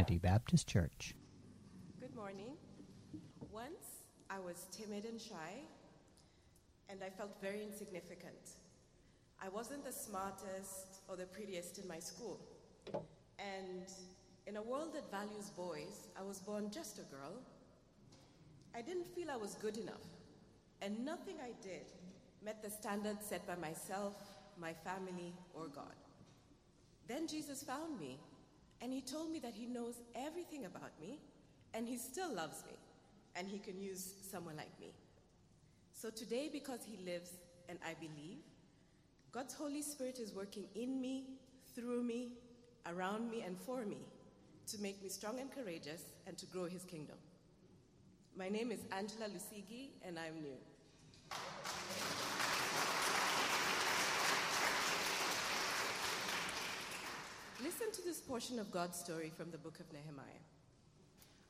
Trinity Baptist Church. Good morning. Once I was timid and shy, and I felt very insignificant. I wasn't the smartest or the prettiest in my school. And in a world that values boys, I was born just a girl. I didn't feel I was good enough, and nothing I did met the standards set by myself, my family, or God. Then Jesus found me, and he told me that he knows everything about me, and he still loves me, and he can use someone like me. So today, because he lives and I believe, God's Holy Spirit is working in me, through me, around me, and for me to make me strong and courageous and to grow his kingdom. My name is Angela Lusigi, and I'm new. Listen to this portion of God's story from the book of Nehemiah.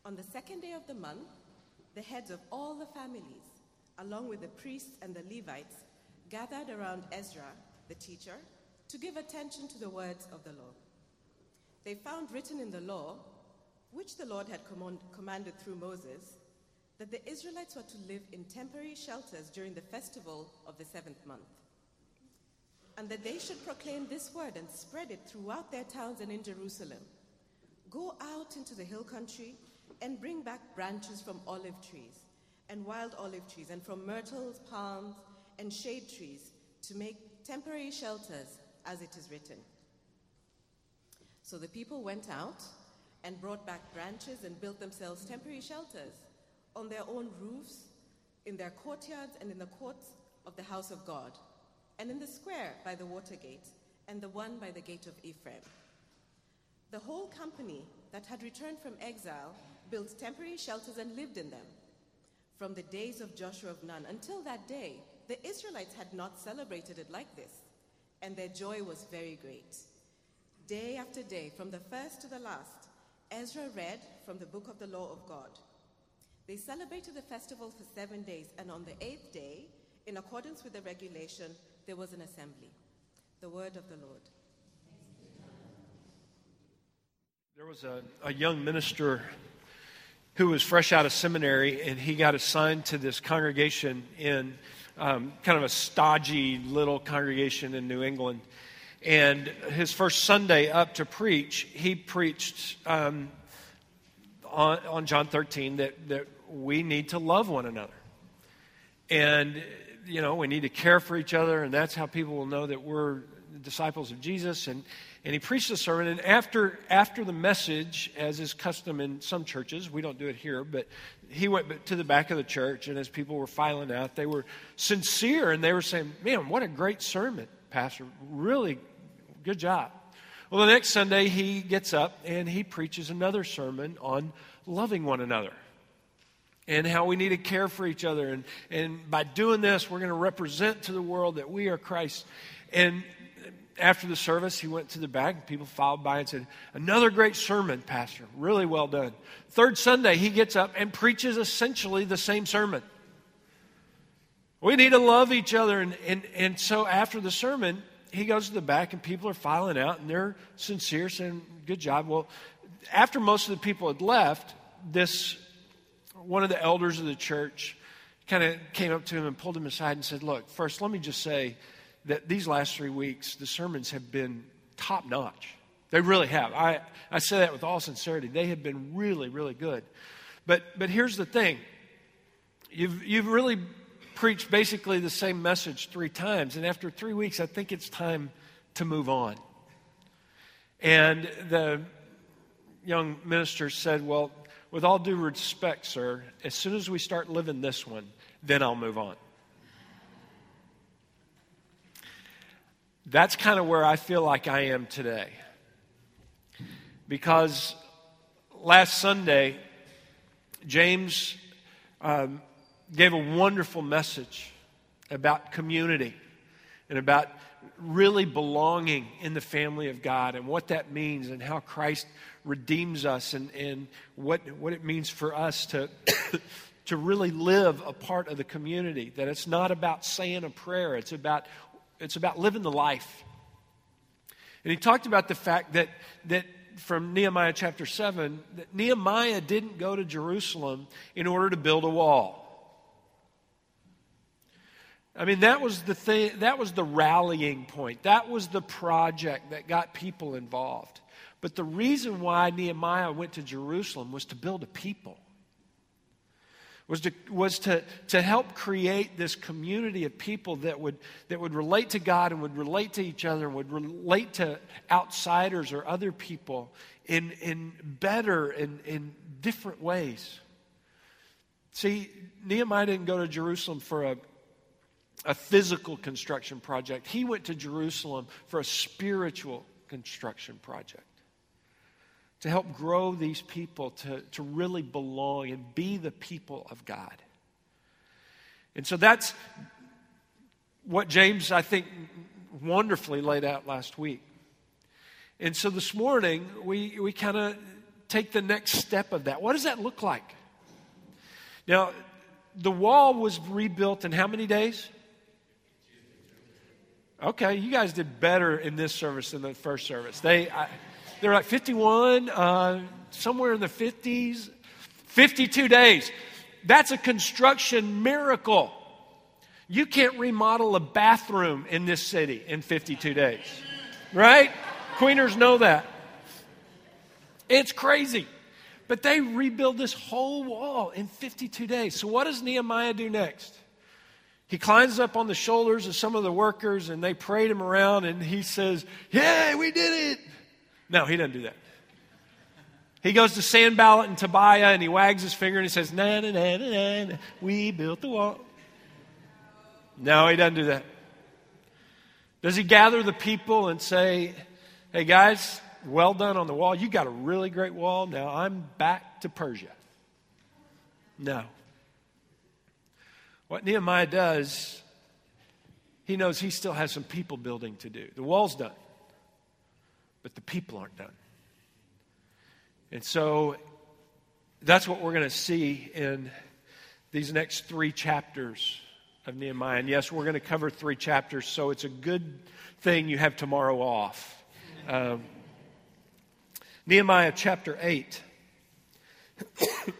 On the second day of the month, the heads of all the families, along with the priests and the Levites, gathered around Ezra, the teacher, to give attention to the words of the law. They found written in the law, which the Lord had command, commanded through Moses, that the Israelites were to live in temporary shelters during the festival of the seventh month and that they should proclaim this word and spread it throughout their towns and in Jerusalem. Go out into the hill country and bring back branches from olive trees and wild olive trees, and from myrtles, palms, and shade trees to make temporary shelters, as it is written. So the people went out and brought back branches and built themselves temporary shelters on their own roofs, in their courtyards, and in the courts of the house of God and in the square by the water gate, and the one by the gate of Ephraim. The whole company that had returned from exile built temporary shelters and lived in them. From the days of Joshua of Nun until that day, the Israelites had not celebrated it like this, and their joy was very great. Day after day, from the first to the last, Ezra read from the book of the law of God. They celebrated the festival for seven days, and on the eighth day, in accordance with the regulation, there was an assembly. The word of the Lord. There was a, a young minister who was fresh out of seminary, and he got assigned to this congregation in um, kind of a stodgy little congregation in New England. And his first Sunday up to preach, he preached um, on, on John 13 that, that we need to love one another. And you know, we need to care for each other, and that's how people will know that we're disciples of Jesus. And, and he preached a sermon, and after, after the message, as is custom in some churches, we don't do it here, but he went to the back of the church, and as people were filing out, they were sincere, and they were saying, Man, what a great sermon, Pastor. Really good job. Well, the next Sunday, he gets up and he preaches another sermon on loving one another and how we need to care for each other. And, and by doing this, we're going to represent to the world that we are Christ. And after the service, he went to the back, and people filed by and said, Another great sermon, Pastor. Really well done. Third Sunday, he gets up and preaches essentially the same sermon. We need to love each other. And, and, and so after the sermon, he goes to the back, and people are filing out, and they're sincere, saying, Good job. Well, after most of the people had left, this one of the elders of the church kind of came up to him and pulled him aside and said, Look, first, let me just say that these last three weeks, the sermons have been top notch. They really have. I, I say that with all sincerity. They have been really, really good. But, but here's the thing you've, you've really preached basically the same message three times. And after three weeks, I think it's time to move on. And the young minister said, Well, with all due respect, sir, as soon as we start living this one, then I'll move on. That's kind of where I feel like I am today. Because last Sunday, James um, gave a wonderful message about community and about really belonging in the family of God and what that means and how Christ redeems us and, and what, what it means for us to, to really live a part of the community. That it's not about saying a prayer, it's about, it's about living the life. And he talked about the fact that, that from Nehemiah chapter 7 that Nehemiah didn't go to Jerusalem in order to build a wall. I mean, that was the thing, that was the rallying point. That was the project that got people involved. But the reason why Nehemiah went to Jerusalem was to build a people was to, was to, to help create this community of people that would, that would relate to God and would relate to each other and would relate to outsiders or other people in, in better and in, in different ways. See, Nehemiah didn't go to Jerusalem for a, a physical construction project, he went to Jerusalem for a spiritual construction project to help grow these people to, to really belong and be the people of God. And so that's what James, I think, wonderfully laid out last week. And so this morning, we, we kind of take the next step of that. What does that look like? Now, the wall was rebuilt in how many days? Okay, you guys did better in this service than the first service. They. I, they're like 51, uh, somewhere in the 50s, 52 days. That's a construction miracle. You can't remodel a bathroom in this city in 52 days, right? Queeners know that. It's crazy. But they rebuild this whole wall in 52 days. So, what does Nehemiah do next? He climbs up on the shoulders of some of the workers and they parade him around and he says, Yay, we did it. No, he doesn't do that. He goes to Sanballat and Tobiah and he wags his finger and he says, na na na na na, we built the wall. No, he doesn't do that. Does he gather the people and say, hey guys, well done on the wall. You got a really great wall. Now I'm back to Persia. No. What Nehemiah does, he knows he still has some people building to do. The wall's done but the people aren't done. And so that's what we're going to see in these next three chapters of Nehemiah. And yes, we're going to cover three chapters, so it's a good thing you have tomorrow off. Um, Nehemiah chapter 8.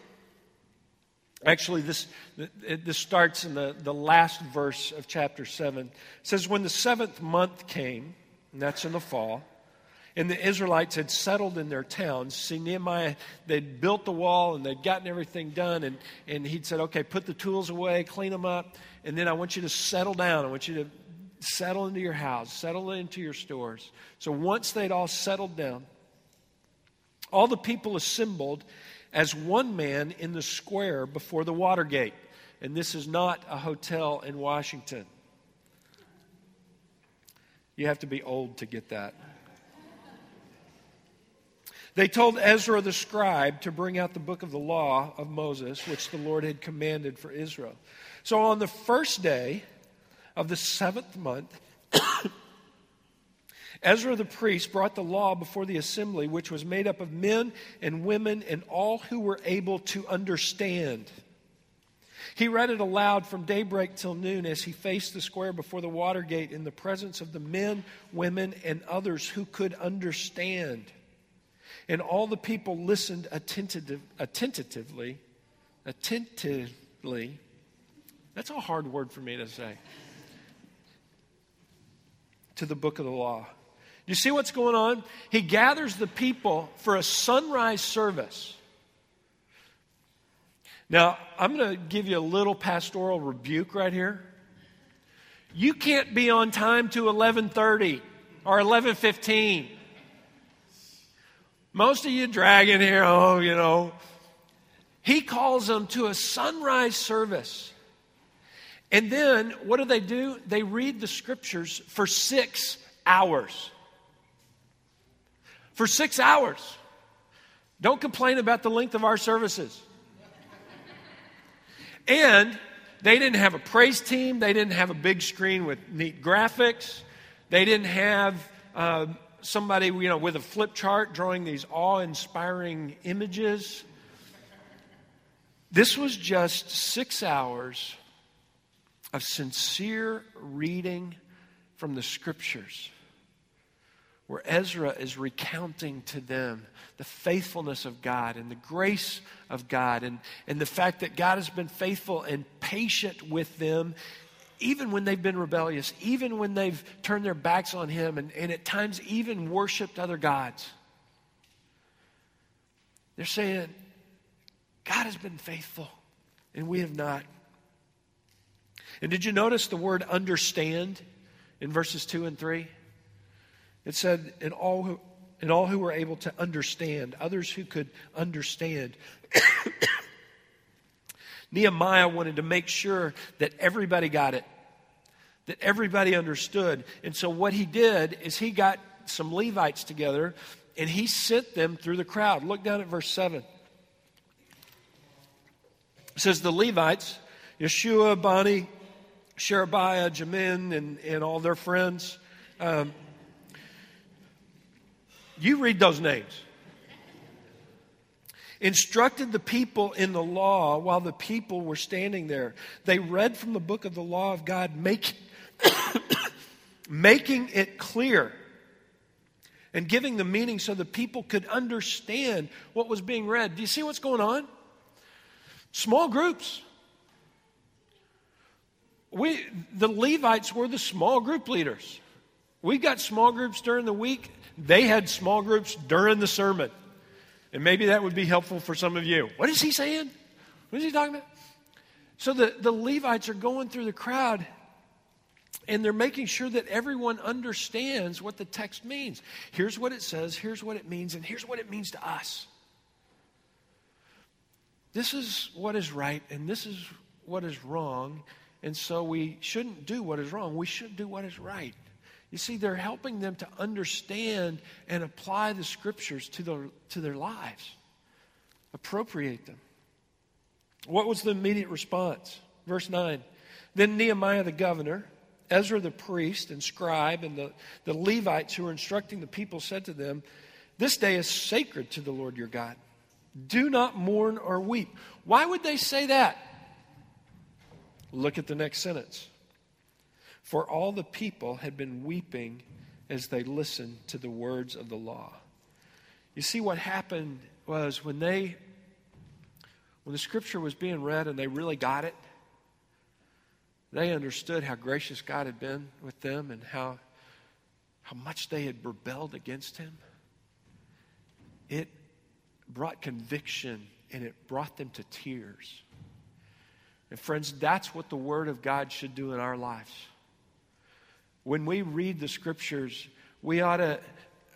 Actually, this, this starts in the, the last verse of chapter 7. It says, When the seventh month came, and that's in the fall, and the Israelites had settled in their towns. See, Nehemiah, they'd built the wall and they'd gotten everything done. And, and he'd said, okay, put the tools away, clean them up, and then I want you to settle down. I want you to settle into your house, settle into your stores. So once they'd all settled down, all the people assembled as one man in the square before the Watergate. And this is not a hotel in Washington. You have to be old to get that. They told Ezra the scribe to bring out the book of the law of Moses, which the Lord had commanded for Israel. So on the first day of the seventh month, Ezra the priest brought the law before the assembly, which was made up of men and women and all who were able to understand. He read it aloud from daybreak till noon as he faced the square before the water gate in the presence of the men, women, and others who could understand. And all the people listened attentive, attentively, attentively. That's a hard word for me to say. To the book of the law. You see what's going on? He gathers the people for a sunrise service. Now, I'm going to give you a little pastoral rebuke right here. You can't be on time to 11:30 or 11:15. Most of you dragging here, oh, you know. He calls them to a sunrise service. And then what do they do? They read the scriptures for six hours. For six hours. Don't complain about the length of our services. And they didn't have a praise team, they didn't have a big screen with neat graphics, they didn't have. Uh, somebody, you know, with a flip chart drawing these awe inspiring images. This was just six hours of sincere reading from the scriptures where Ezra is recounting to them the faithfulness of God and the grace of God and, and the fact that God has been faithful and patient with them even when they've been rebellious, even when they've turned their backs on Him and, and at times even worshiped other gods. They're saying, God has been faithful and we have not. And did you notice the word understand in verses 2 and 3? It said, in all who, in all who were able to understand, others who could understand. Nehemiah wanted to make sure that everybody got it, that everybody understood. And so what he did is he got some Levites together and he sent them through the crowd. Look down at verse 7. It says, The Levites, Yeshua, Bani, Sherebiah, Jamin, and, and all their friends. Um, you read those names. Instructed the people in the law while the people were standing there. They read from the book of the law of God, make, making it clear and giving the meaning so the people could understand what was being read. Do you see what's going on? Small groups. We, the Levites were the small group leaders. We got small groups during the week. They had small groups during the sermon. And maybe that would be helpful for some of you. What is he saying? What is he talking about? So the, the Levites are going through the crowd and they're making sure that everyone understands what the text means. Here's what it says, here's what it means, and here's what it means to us. This is what is right, and this is what is wrong, and so we shouldn't do what is wrong. We should do what is right. You see, they're helping them to understand and apply the scriptures to their, to their lives, appropriate them. What was the immediate response? Verse 9. Then Nehemiah the governor, Ezra the priest and scribe, and the, the Levites who were instructing the people said to them, This day is sacred to the Lord your God. Do not mourn or weep. Why would they say that? Look at the next sentence. For all the people had been weeping as they listened to the words of the law. You see, what happened was when they, when the scripture was being read and they really got it, they understood how gracious God had been with them and how, how much they had rebelled against Him. It brought conviction and it brought them to tears. And, friends, that's what the Word of God should do in our lives. When we read the Scriptures, we ought to,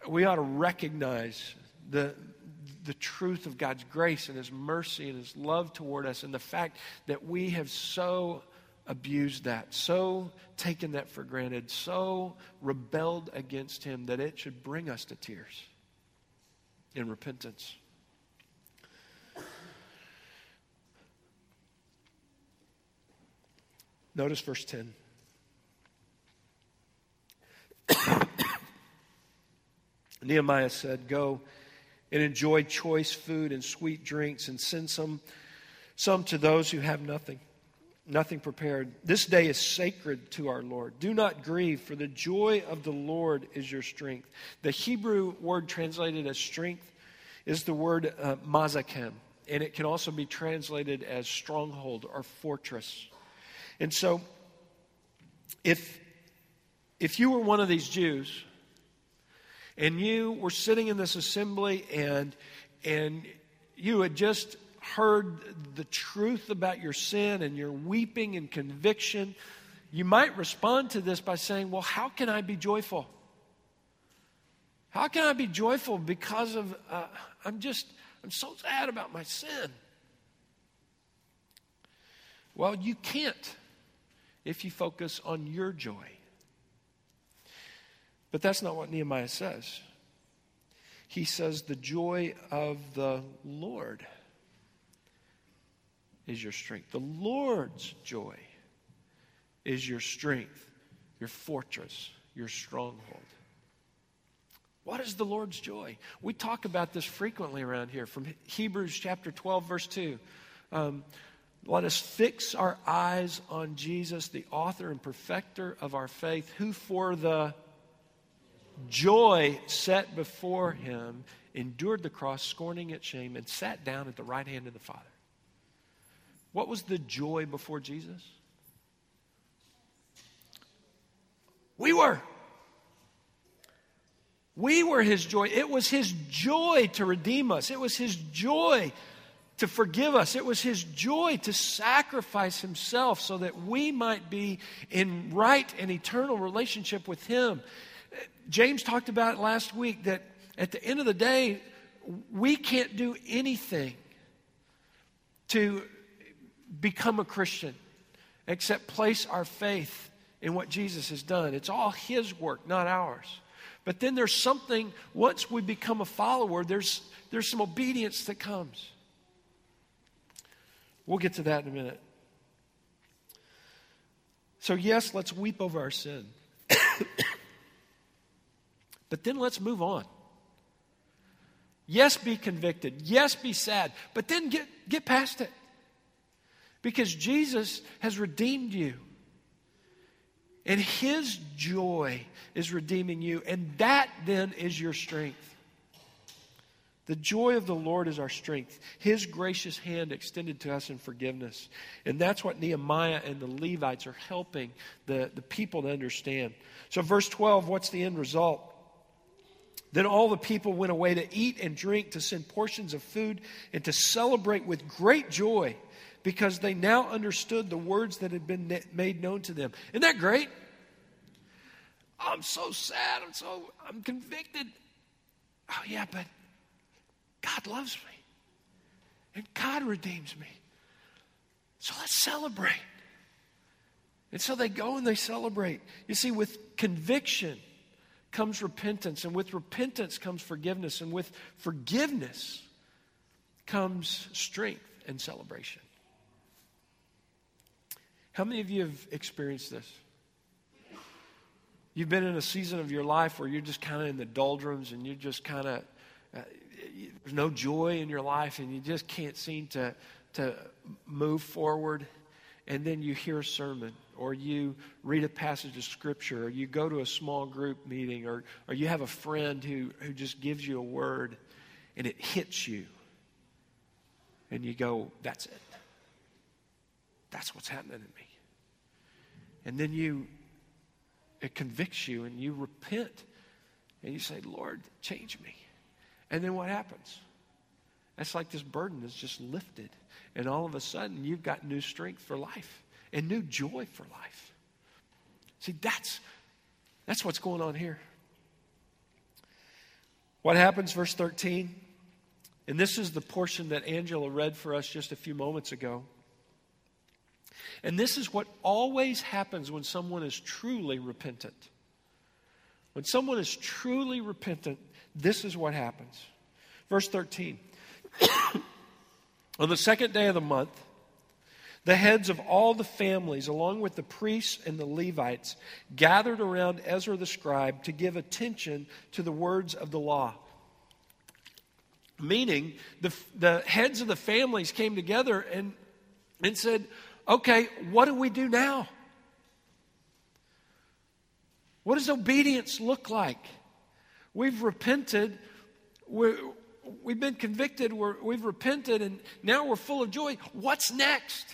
we ought to recognize the, the truth of God's grace and His mercy and His love toward us, and the fact that we have so abused that, so taken that for granted, so rebelled against Him that it should bring us to tears in repentance. Notice verse 10. Nehemiah said, Go and enjoy choice food and sweet drinks and send some, some to those who have nothing, nothing prepared. This day is sacred to our Lord. Do not grieve, for the joy of the Lord is your strength. The Hebrew word translated as strength is the word uh, mazakem, and it can also be translated as stronghold or fortress. And so, if, if you were one of these Jews and you were sitting in this assembly and, and you had just heard the truth about your sin and you're weeping and conviction, you might respond to this by saying, Well, how can I be joyful? How can I be joyful because of, uh, I'm just, I'm so sad about my sin? Well, you can't if you focus on your joy. But that's not what Nehemiah says. He says, The joy of the Lord is your strength. The Lord's joy is your strength, your fortress, your stronghold. What is the Lord's joy? We talk about this frequently around here from Hebrews chapter 12, verse 2. Um, let us fix our eyes on Jesus, the author and perfecter of our faith, who for the joy set before him, endured the cross, scorning its shame, and sat down at the right hand of the Father. What was the joy before Jesus? We were. We were his joy. It was his joy to redeem us. It was his joy to forgive us. It was his joy to sacrifice himself so that we might be in right and eternal relationship with him. James talked about it last week that at the end of the day, we can't do anything to become a Christian except place our faith in what Jesus has done. It's all his work, not ours. But then there's something, once we become a follower, there's, there's some obedience that comes. We'll get to that in a minute. So, yes, let's weep over our sin. But then let's move on. Yes, be convicted. Yes, be sad. But then get, get past it. Because Jesus has redeemed you. And His joy is redeeming you. And that then is your strength. The joy of the Lord is our strength. His gracious hand extended to us in forgiveness. And that's what Nehemiah and the Levites are helping the, the people to understand. So, verse 12, what's the end result? Then all the people went away to eat and drink, to send portions of food, and to celebrate with great joy because they now understood the words that had been made known to them. Isn't that great? I'm so sad. I'm so, I'm convicted. Oh, yeah, but God loves me. And God redeems me. So let's celebrate. And so they go and they celebrate. You see, with conviction comes repentance, and with repentance comes forgiveness, and with forgiveness comes strength and celebration. How many of you have experienced this? You've been in a season of your life where you're just kind of in the doldrums and you're just kind of, uh, there's no joy in your life and you just can't seem to, to move forward. And then you hear a sermon or you read a passage of scripture or you go to a small group meeting or, or you have a friend who, who just gives you a word and it hits you. And you go, that's it. That's what's happening in me. And then you it convicts you and you repent and you say, Lord, change me. And then what happens? That's like this burden is just lifted. And all of a sudden, you've got new strength for life and new joy for life. See, that's, that's what's going on here. What happens, verse 13? And this is the portion that Angela read for us just a few moments ago. And this is what always happens when someone is truly repentant. When someone is truly repentant, this is what happens. Verse 13 On the second day of the month, the heads of all the families, along with the priests and the Levites, gathered around Ezra the scribe to give attention to the words of the law. Meaning, the, the heads of the families came together and, and said, okay, what do we do now? What does obedience look like? We've repented. we have been convicted. we have repented, and now we're full of joy. What's next?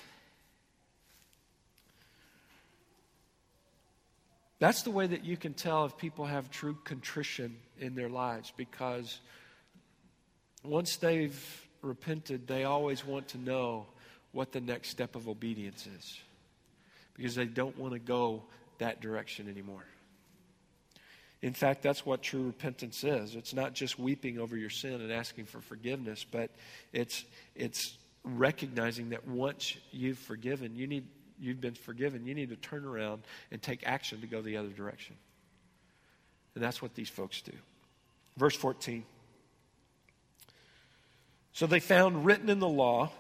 That's the way that you can tell if people have true contrition in their lives because once they've repented, they always want to know what the next step of obedience is because they don't want to go that direction anymore. In fact, that's what true repentance is. It's not just weeping over your sin and asking for forgiveness, but it's, it's recognizing that once you've forgiven, you need, you've been forgiven, you need to turn around and take action to go the other direction. And that's what these folks do. Verse 14. So they found written in the law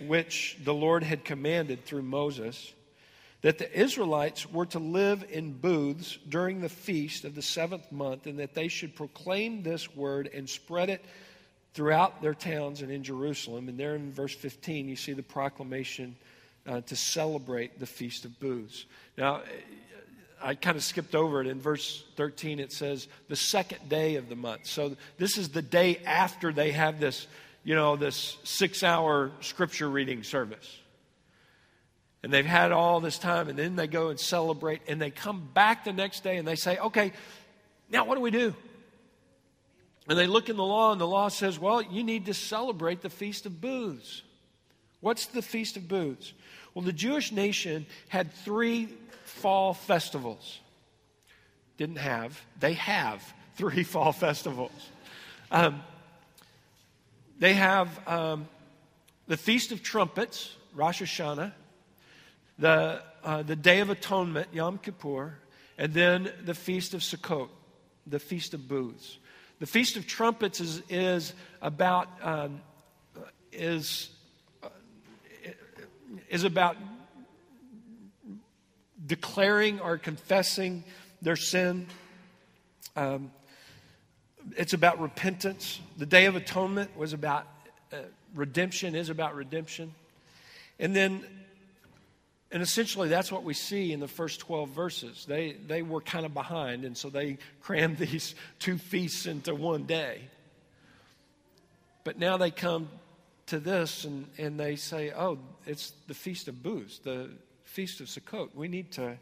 which the Lord had commanded through Moses, that the Israelites were to live in booths during the feast of the seventh month, and that they should proclaim this word and spread it throughout their towns and in Jerusalem. And there in verse 15, you see the proclamation uh, to celebrate the Feast of Booths. Now, I kind of skipped over it. In verse 13, it says the second day of the month. So this is the day after they have this, you know, this six hour scripture reading service. And they've had all this time, and then they go and celebrate, and they come back the next day and they say, okay, now what do we do? And they look in the law, and the law says, well, you need to celebrate the Feast of Booths. What's the Feast of Booths? Well, the Jewish nation had three fall festivals. Didn't have, they have three fall festivals. Um, they have um, the Feast of Trumpets, Rosh Hashanah, the, uh, the Day of Atonement, Yom Kippur, and then the Feast of Sukkot, the Feast of Booths. The Feast of Trumpets is, is about um, is uh, is about declaring or confessing their sin. Um, it's about repentance. The Day of Atonement was about uh, redemption, is about redemption. And then, and essentially, that's what we see in the first 12 verses. They, they were kind of behind, and so they crammed these two feasts into one day. But now they come to this and, and they say, oh, it's the Feast of Booths, the Feast of Sukkot. We need to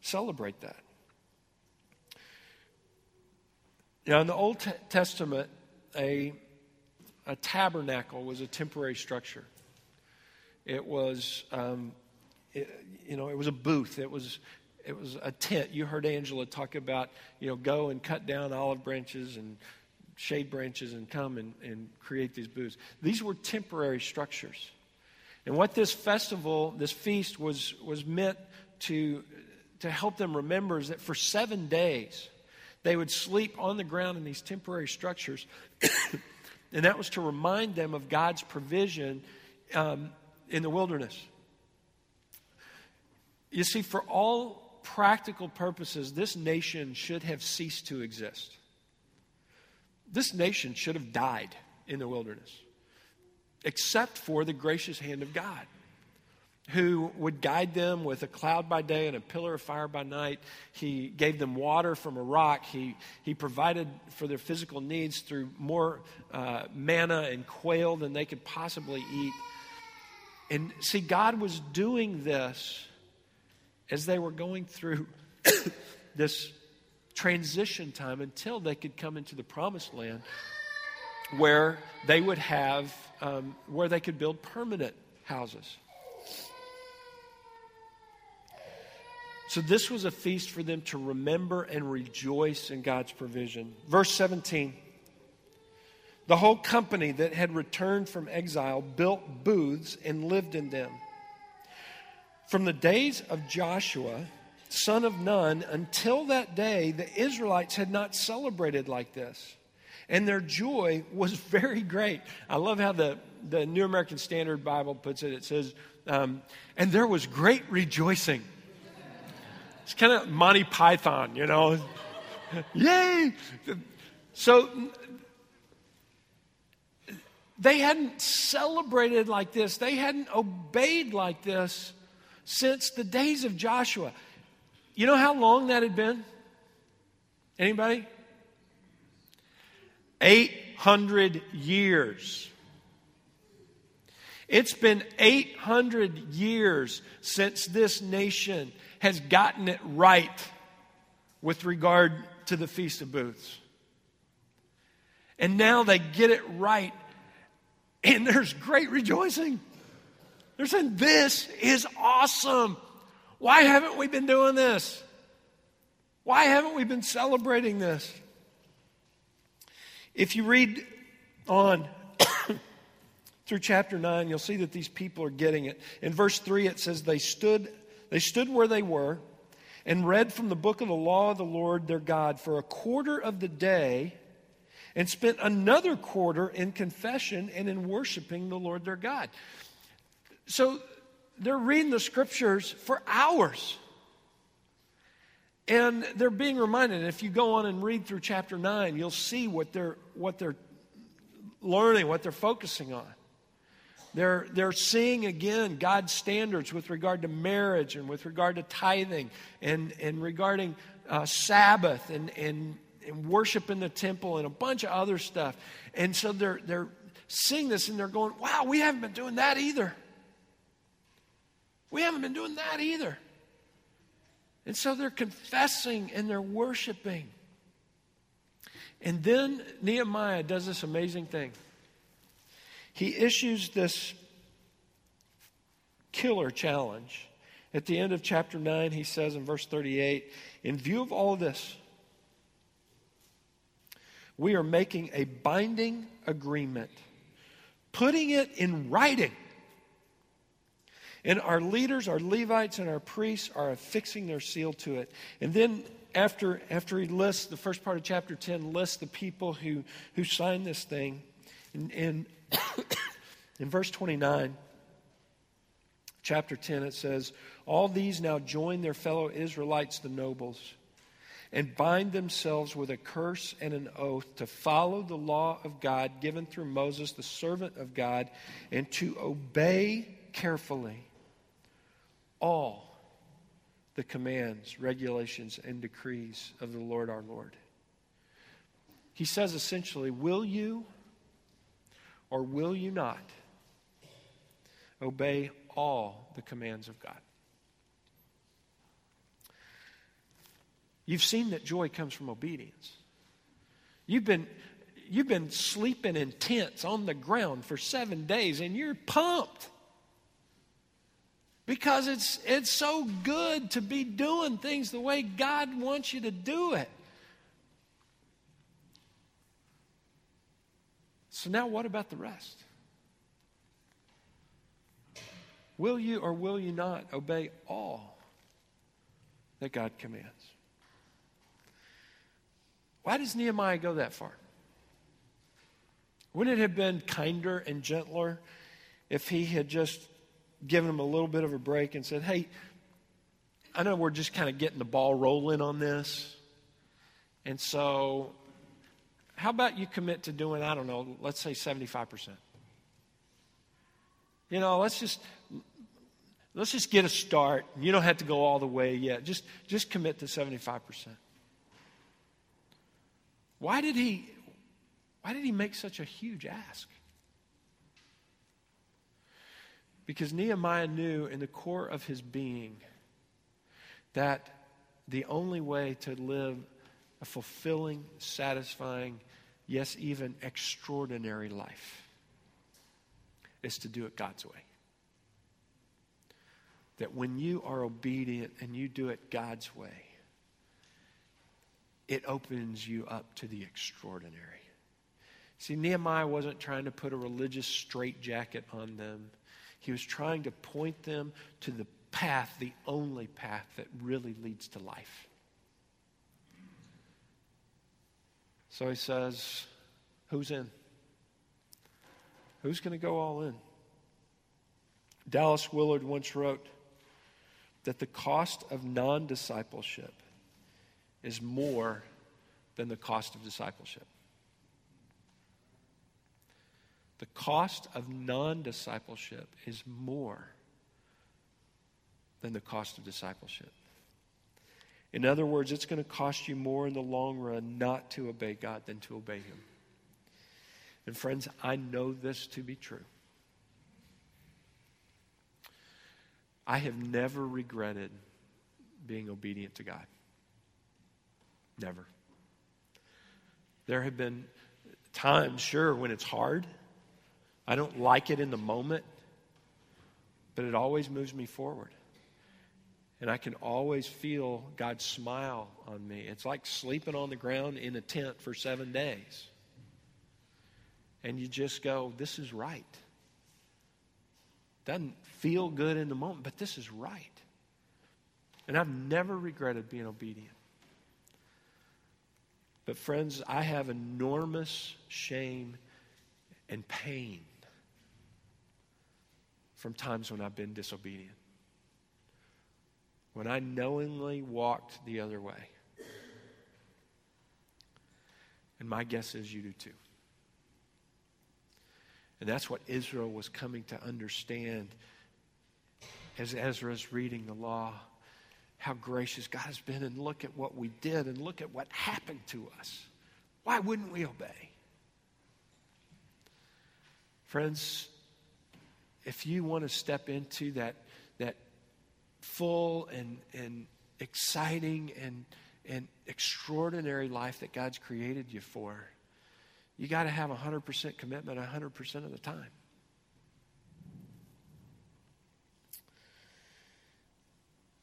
celebrate that. Now, in the Old Testament, a, a tabernacle was a temporary structure. It was, um, it, you know, it was a booth. It was, it was a tent. You heard Angela talk about, you know, go and cut down olive branches and shade branches and come and, and create these booths. These were temporary structures. And what this festival, this feast, was, was meant to, to help them remember is that for seven days, they would sleep on the ground in these temporary structures. and that was to remind them of God's provision um, in the wilderness. You see, for all practical purposes, this nation should have ceased to exist. This nation should have died in the wilderness, except for the gracious hand of God, who would guide them with a cloud by day and a pillar of fire by night. He gave them water from a rock. He, he provided for their physical needs through more uh, manna and quail than they could possibly eat. And see, God was doing this as they were going through this transition time until they could come into the promised land where they would have, um, where they could build permanent houses. So, this was a feast for them to remember and rejoice in God's provision. Verse 17 The whole company that had returned from exile built booths and lived in them. From the days of Joshua, son of Nun, until that day, the Israelites had not celebrated like this. And their joy was very great. I love how the, the New American Standard Bible puts it. It says, um, and there was great rejoicing. It's kind of Monty Python, you know. Yay! So they hadn't celebrated like this, they hadn't obeyed like this since the days of Joshua. You know how long that had been? Anybody? 800 years. It's been 800 years since this nation has gotten it right with regard to the Feast of Booths. And now they get it right, and there's great rejoicing. They're saying, This is awesome. Why haven't we been doing this? Why haven't we been celebrating this? If you read on through chapter 9, you'll see that these people are getting it. In verse 3, it says, They stood, they stood where they were and read from the book of the law of the Lord their God for a quarter of the day and spent another quarter in confession and in worshiping the Lord their God. So they're reading the scriptures for hours. And they're being reminded. If you go on and read through chapter 9, you'll see what they're, what they're learning, what they're focusing on. They're, they're seeing again God's standards with regard to marriage and with regard to tithing and, and regarding uh, Sabbath and, and, and worship in the temple and a bunch of other stuff. And so they're, they're seeing this and they're going, wow, we haven't been doing that either. We haven't been doing that either. And so they're confessing and they're worshiping. And then Nehemiah does this amazing thing. He issues this killer challenge. At the end of chapter 9, he says in verse 38 In view of all this, we are making a binding agreement, putting it in writing. And our leaders, our Levites, and our priests are affixing their seal to it. And then after, after he lists, the first part of chapter 10 lists the people who, who signed this thing. And, and in verse 29, chapter 10, it says, All these now join their fellow Israelites, the nobles, and bind themselves with a curse and an oath to follow the law of God given through Moses, the servant of God, and to obey carefully all the commands, regulations, and decrees of the Lord our Lord. He says essentially, Will you or will you not obey all the commands of God? You've seen that joy comes from obedience. You've been, you've been sleeping in tents on the ground for seven days and you're pumped because it's, it's so good to be doing things the way God wants you to do it. So, now what about the rest? Will you or will you not obey all that God commands? Why does Nehemiah go that far? Wouldn't it have been kinder and gentler if he had just given them a little bit of a break and said, hey, I know we're just kind of getting the ball rolling on this. And so, how about you commit to doing, I don't know, let's say 75%? You know, let's just let's just get a start. You don't have to go all the way yet. Just just commit to 75%. Why did he why did he make such a huge ask? Because Nehemiah knew in the core of his being that the only way to live a fulfilling, satisfying, yes, even extraordinary life is to do it God's way. That when you are obedient and you do it God's way, it opens you up to the extraordinary. See, Nehemiah wasn't trying to put a religious straitjacket on them. He was trying to point them to the path, the only path that really leads to life. So he says, Who's in? Who's going to go all in? Dallas Willard once wrote that the cost of non discipleship is more than the cost of discipleship. The cost of non discipleship is more than the cost of discipleship. In other words, it's going to cost you more in the long run not to obey God than to obey Him. And friends, I know this to be true. I have never regretted being obedient to God. Never. There have been times, sure, when it's hard I don't like it in the moment, but it always moves me forward. And I can always feel God's smile on me. It's like sleeping on the ground in a tent for seven days. And you just go, this is right. Doesn't feel good in the moment, but this is right. And I've never regretted being obedient. But, friends, I have enormous shame and pain from times when I've been disobedient. When I knowingly walked the other way. And my guess is you do too. And that's what Israel was coming to understand as Ezra's reading the law. How gracious God has been, and look at what we did, and look at what happened to us. Why wouldn't we obey? Friends, if you want to step into that, that full and, and exciting and, and extraordinary life that God's created you for, you got to have 100% commitment 100% of the time.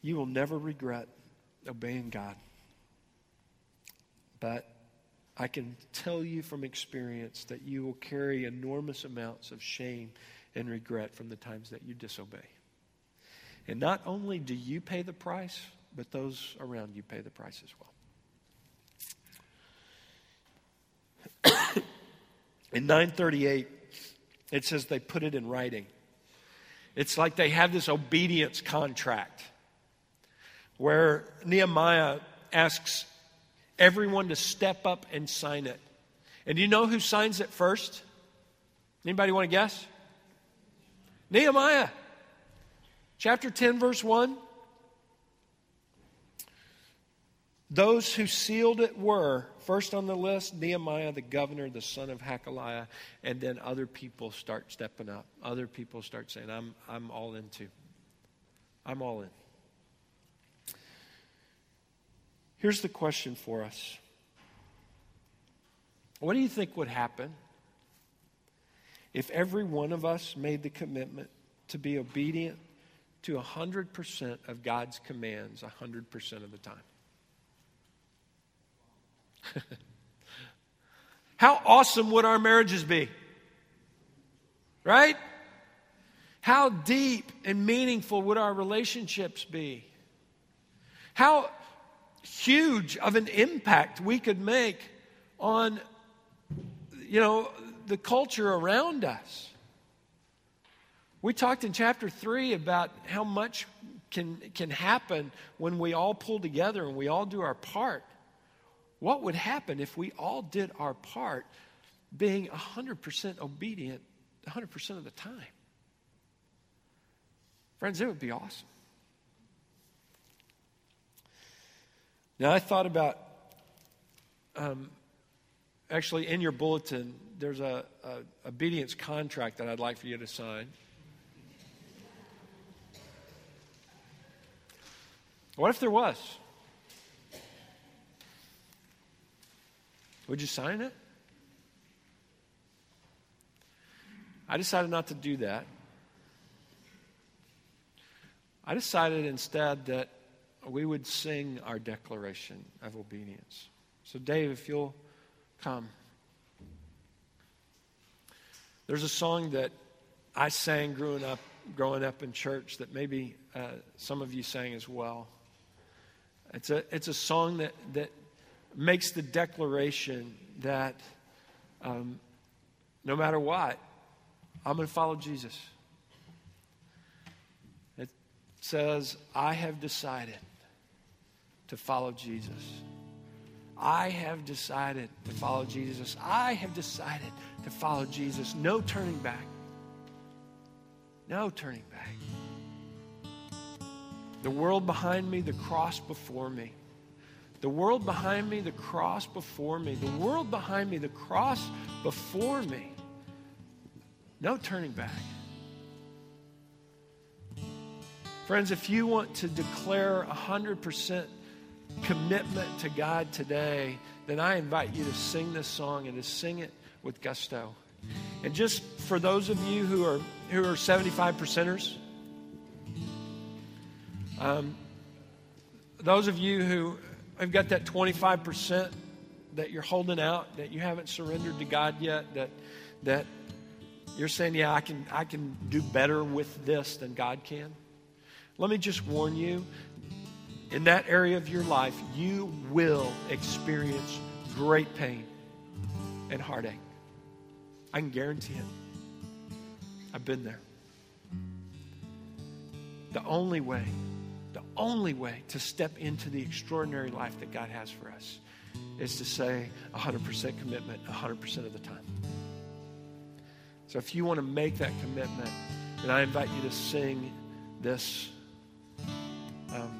You will never regret obeying God. But I can tell you from experience that you will carry enormous amounts of shame and regret from the times that you disobey. And not only do you pay the price, but those around you pay the price as well. in 938, it says they put it in writing. It's like they have this obedience contract where Nehemiah asks everyone to step up and sign it. And do you know who signs it first? Anybody want to guess? Nehemiah. Chapter 10, verse 1. Those who sealed it were, first on the list, Nehemiah, the governor, the son of Hakaliah, and then other people start stepping up. Other people start saying, I'm, I'm all in too. I'm all in. Here's the question for us What do you think would happen if every one of us made the commitment to be obedient to 100% of God's commands 100% of the time? How awesome would our marriages be? Right? How deep and meaningful would our relationships be? How huge of an impact we could make on, you know, the culture around us. We talked in chapter 3 about how much can, can happen when we all pull together and we all do our part. What would happen if we all did our part being 100% obedient 100% of the time? Friends, it would be awesome. Now, I thought about um, actually in your bulletin, there's a, a obedience contract that I'd like for you to sign. What if there was? Would you sign it? I decided not to do that. I decided instead that we would sing our declaration of obedience. So, Dave, if you'll come. There's a song that I sang growing up, growing up in church that maybe uh, some of you sang as well. It's a, it's a song that, that makes the declaration that um, no matter what, I'm going to follow Jesus. It says, I have decided to follow Jesus. I have decided to follow Jesus. I have decided to follow Jesus. No turning back. No turning back. The world behind me, the cross before me. The world behind me, the cross before me. The world behind me, the cross before me. No turning back. Friends, if you want to declare 100% commitment to God today, then I invite you to sing this song and to sing it with gusto. And just for those of you who are who are 75 percenters, um, those of you who have got that 25 percent that you're holding out, that you haven't surrendered to God yet, that that you're saying, yeah, I can I can do better with this than God can. Let me just warn you in that area of your life, you will experience great pain and heartache. I can guarantee it. I've been there. The only way, the only way to step into the extraordinary life that God has for us is to say 100% commitment 100% of the time. So if you want to make that commitment, then I invite you to sing this um,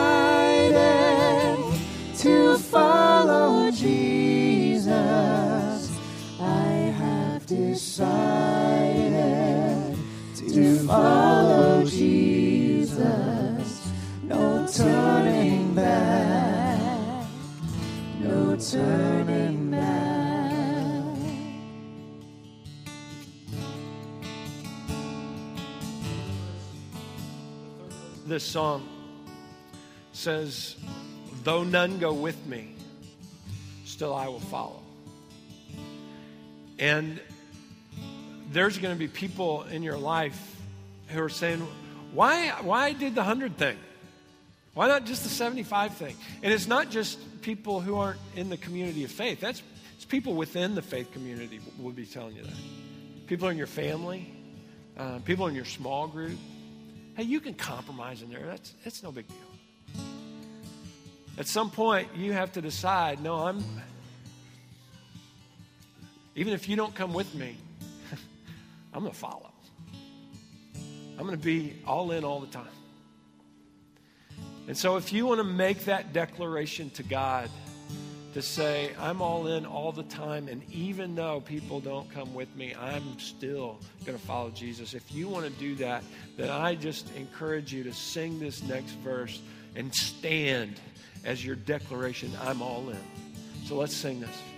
This song says, Though none go with me, still I will follow. And there's going to be people in your life who are saying, Why, why did the 100 thing? Why not just the 75 thing? And it's not just people who aren't in the community of faith. That's it's people within the faith community will be telling you that. People in your family, uh, people in your small group. Hey, you can compromise in there. That's that's no big deal. At some point, you have to decide. No, I'm. Even if you don't come with me, I'm going to follow. I'm going to be all in all the time. And so, if you want to make that declaration to God to say, I'm all in all the time, and even though people don't come with me, I'm still going to follow Jesus. If you want to do that, then I just encourage you to sing this next verse and stand as your declaration, I'm all in. So, let's sing this.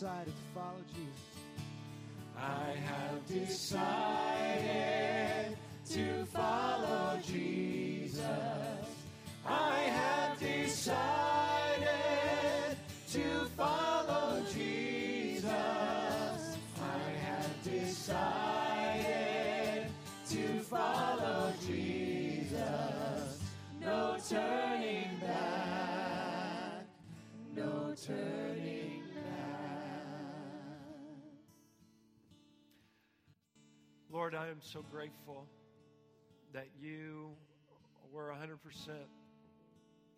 Decided to follow Jesus. I have decided to follow Jesus. I have decided to follow Jesus. I have decided to follow Jesus. No turning Lord, I am so grateful that you were 100%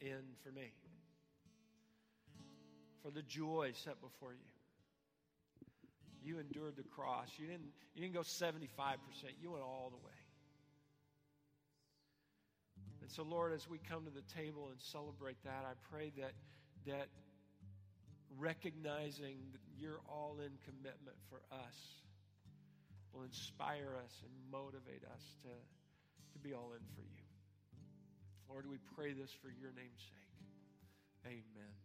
in for me, for the joy set before you. You endured the cross. You didn't, you didn't go 75%, you went all the way. And so, Lord, as we come to the table and celebrate that, I pray that, that recognizing your all in commitment for us will inspire us and motivate us to, to be all in for you. Lord, we pray this for your name's sake. Amen.